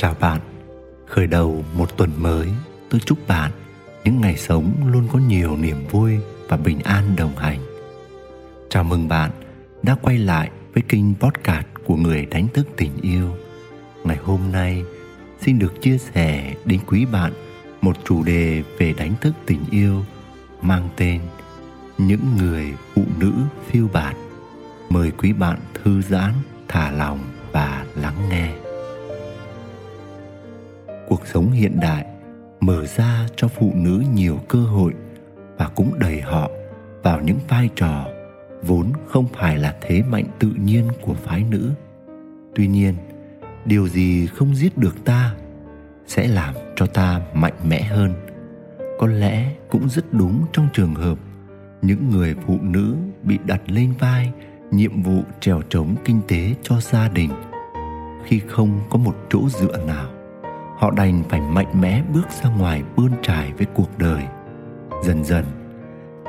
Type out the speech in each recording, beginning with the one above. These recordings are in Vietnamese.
Chào bạn, khởi đầu một tuần mới, tôi chúc bạn những ngày sống luôn có nhiều niềm vui và bình an đồng hành. Chào mừng bạn đã quay lại với kênh podcast của người đánh thức tình yêu. Ngày hôm nay xin được chia sẻ đến quý bạn một chủ đề về đánh thức tình yêu mang tên Những người phụ nữ phiêu bạt. Mời quý bạn thư giãn, thả lòng và lắng nghe cuộc sống hiện đại, mở ra cho phụ nữ nhiều cơ hội và cũng đẩy họ vào những vai trò vốn không phải là thế mạnh tự nhiên của phái nữ. Tuy nhiên, điều gì không giết được ta sẽ làm cho ta mạnh mẽ hơn. Có lẽ cũng rất đúng trong trường hợp những người phụ nữ bị đặt lên vai nhiệm vụ trèo trống kinh tế cho gia đình, khi không có một chỗ dựa nào họ đành phải mạnh mẽ bước ra ngoài bươn trải với cuộc đời. Dần dần,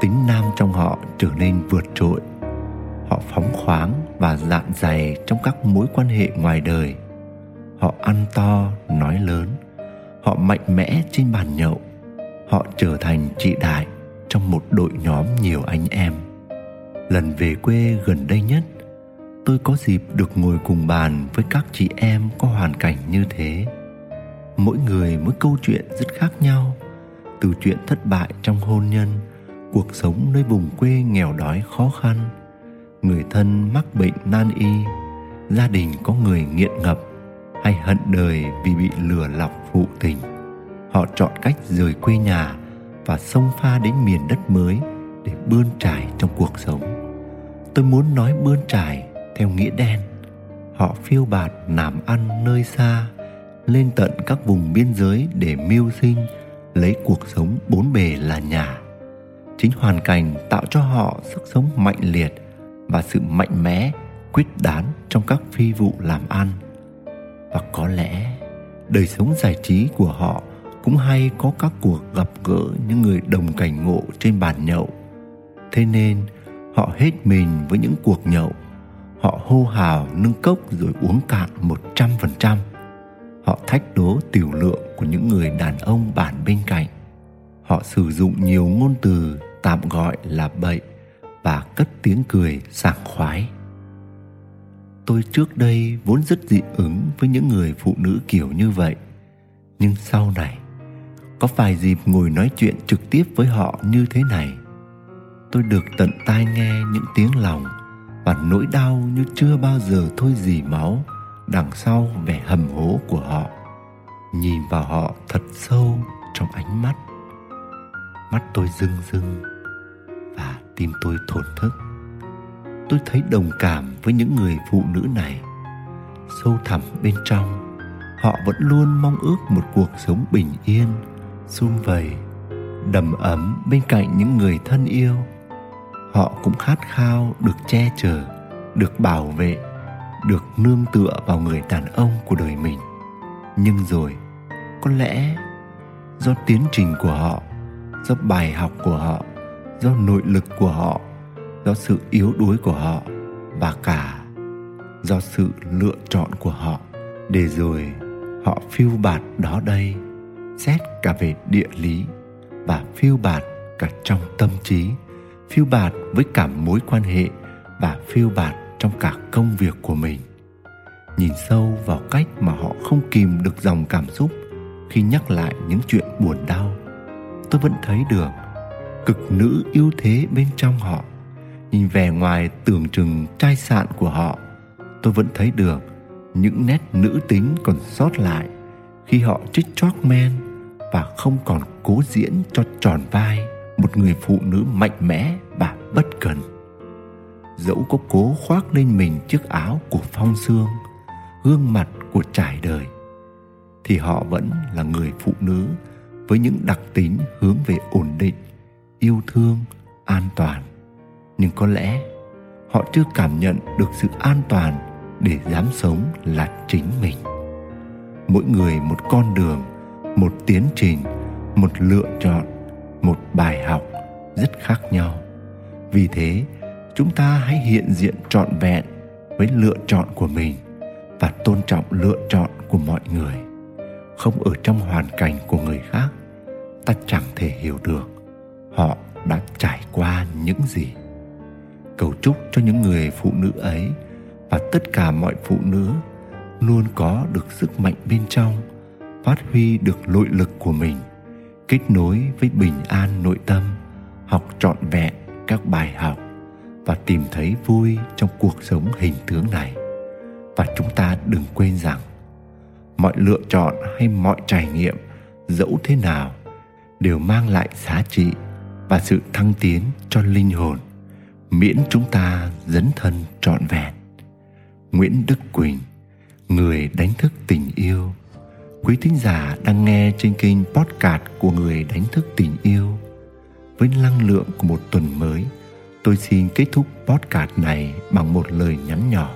tính nam trong họ trở nên vượt trội. Họ phóng khoáng và dạn dày trong các mối quan hệ ngoài đời. Họ ăn to, nói lớn. Họ mạnh mẽ trên bàn nhậu. Họ trở thành chị đại trong một đội nhóm nhiều anh em. Lần về quê gần đây nhất, tôi có dịp được ngồi cùng bàn với các chị em có hoàn cảnh như thế mỗi người mỗi câu chuyện rất khác nhau. Từ chuyện thất bại trong hôn nhân, cuộc sống nơi vùng quê nghèo đói khó khăn, người thân mắc bệnh nan y, gia đình có người nghiện ngập hay hận đời vì bị lừa lọc phụ tình. Họ chọn cách rời quê nhà và xông pha đến miền đất mới để bươn trải trong cuộc sống. Tôi muốn nói bươn trải theo nghĩa đen. Họ phiêu bạt làm ăn nơi xa lên tận các vùng biên giới để mưu sinh, lấy cuộc sống bốn bề là nhà. Chính hoàn cảnh tạo cho họ sức sống mạnh liệt và sự mạnh mẽ, quyết đoán trong các phi vụ làm ăn. Và có lẽ đời sống giải trí của họ cũng hay có các cuộc gặp gỡ những người đồng cảnh ngộ trên bàn nhậu. Thế nên, họ hết mình với những cuộc nhậu, họ hô hào nâng cốc rồi uống cạn một trăm phần trăm họ thách đố tiểu lượng của những người đàn ông bản bên cạnh. Họ sử dụng nhiều ngôn từ tạm gọi là bậy và cất tiếng cười sảng khoái. Tôi trước đây vốn rất dị ứng với những người phụ nữ kiểu như vậy. Nhưng sau này, có vài dịp ngồi nói chuyện trực tiếp với họ như thế này, tôi được tận tai nghe những tiếng lòng và nỗi đau như chưa bao giờ thôi dì máu đằng sau vẻ hầm hố của họ, nhìn vào họ thật sâu trong ánh mắt. Mắt tôi rưng rưng và tim tôi thổn thức. Tôi thấy đồng cảm với những người phụ nữ này. Sâu thẳm bên trong, họ vẫn luôn mong ước một cuộc sống bình yên, sum vầy, đầm ấm bên cạnh những người thân yêu. Họ cũng khát khao được che chở, được bảo vệ được nương tựa vào người đàn ông của đời mình. Nhưng rồi, có lẽ do tiến trình của họ, do bài học của họ, do nội lực của họ, do sự yếu đuối của họ và cả do sự lựa chọn của họ để rồi họ phiêu bạt đó đây, xét cả về địa lý và phiêu bạt cả trong tâm trí, phiêu bạt với cả mối quan hệ và phiêu bạt trong cả công việc của mình. Nhìn sâu vào cách mà họ không kìm được dòng cảm xúc khi nhắc lại những chuyện buồn đau, tôi vẫn thấy được cực nữ ưu thế bên trong họ. Nhìn vẻ ngoài tưởng chừng trai sạn của họ, tôi vẫn thấy được những nét nữ tính còn sót lại khi họ trích chóc men và không còn cố diễn cho tròn vai một người phụ nữ mạnh mẽ và bất cần dẫu có cố khoác lên mình chiếc áo của phong sương, gương mặt của trải đời, thì họ vẫn là người phụ nữ với những đặc tính hướng về ổn định, yêu thương, an toàn. Nhưng có lẽ họ chưa cảm nhận được sự an toàn để dám sống là chính mình. Mỗi người một con đường, một tiến trình, một lựa chọn, một bài học rất khác nhau. Vì thế chúng ta hãy hiện diện trọn vẹn với lựa chọn của mình và tôn trọng lựa chọn của mọi người. Không ở trong hoàn cảnh của người khác, ta chẳng thể hiểu được họ đã trải qua những gì. Cầu chúc cho những người phụ nữ ấy và tất cả mọi phụ nữ luôn có được sức mạnh bên trong, phát huy được nội lực của mình, kết nối với bình an nội tâm, học trọn vẹn các bài học và tìm thấy vui trong cuộc sống hình tướng này. Và chúng ta đừng quên rằng, mọi lựa chọn hay mọi trải nghiệm, dẫu thế nào, đều mang lại giá trị và sự thăng tiến cho linh hồn, miễn chúng ta dấn thân trọn vẹn. Nguyễn đức quỳnh, người đánh thức tình yêu. Quý thính giả đang nghe trên kênh podcast của người đánh thức tình yêu. Với năng lượng của một tuần mới tôi xin kết thúc podcast này bằng một lời nhắn nhỏ.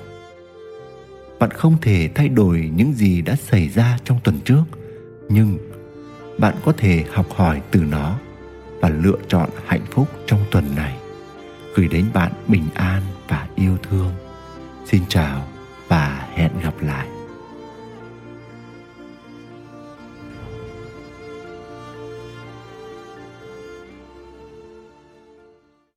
Bạn không thể thay đổi những gì đã xảy ra trong tuần trước, nhưng bạn có thể học hỏi từ nó và lựa chọn hạnh phúc trong tuần này. Gửi đến bạn bình an và yêu thương. Xin chào và hẹn gặp lại.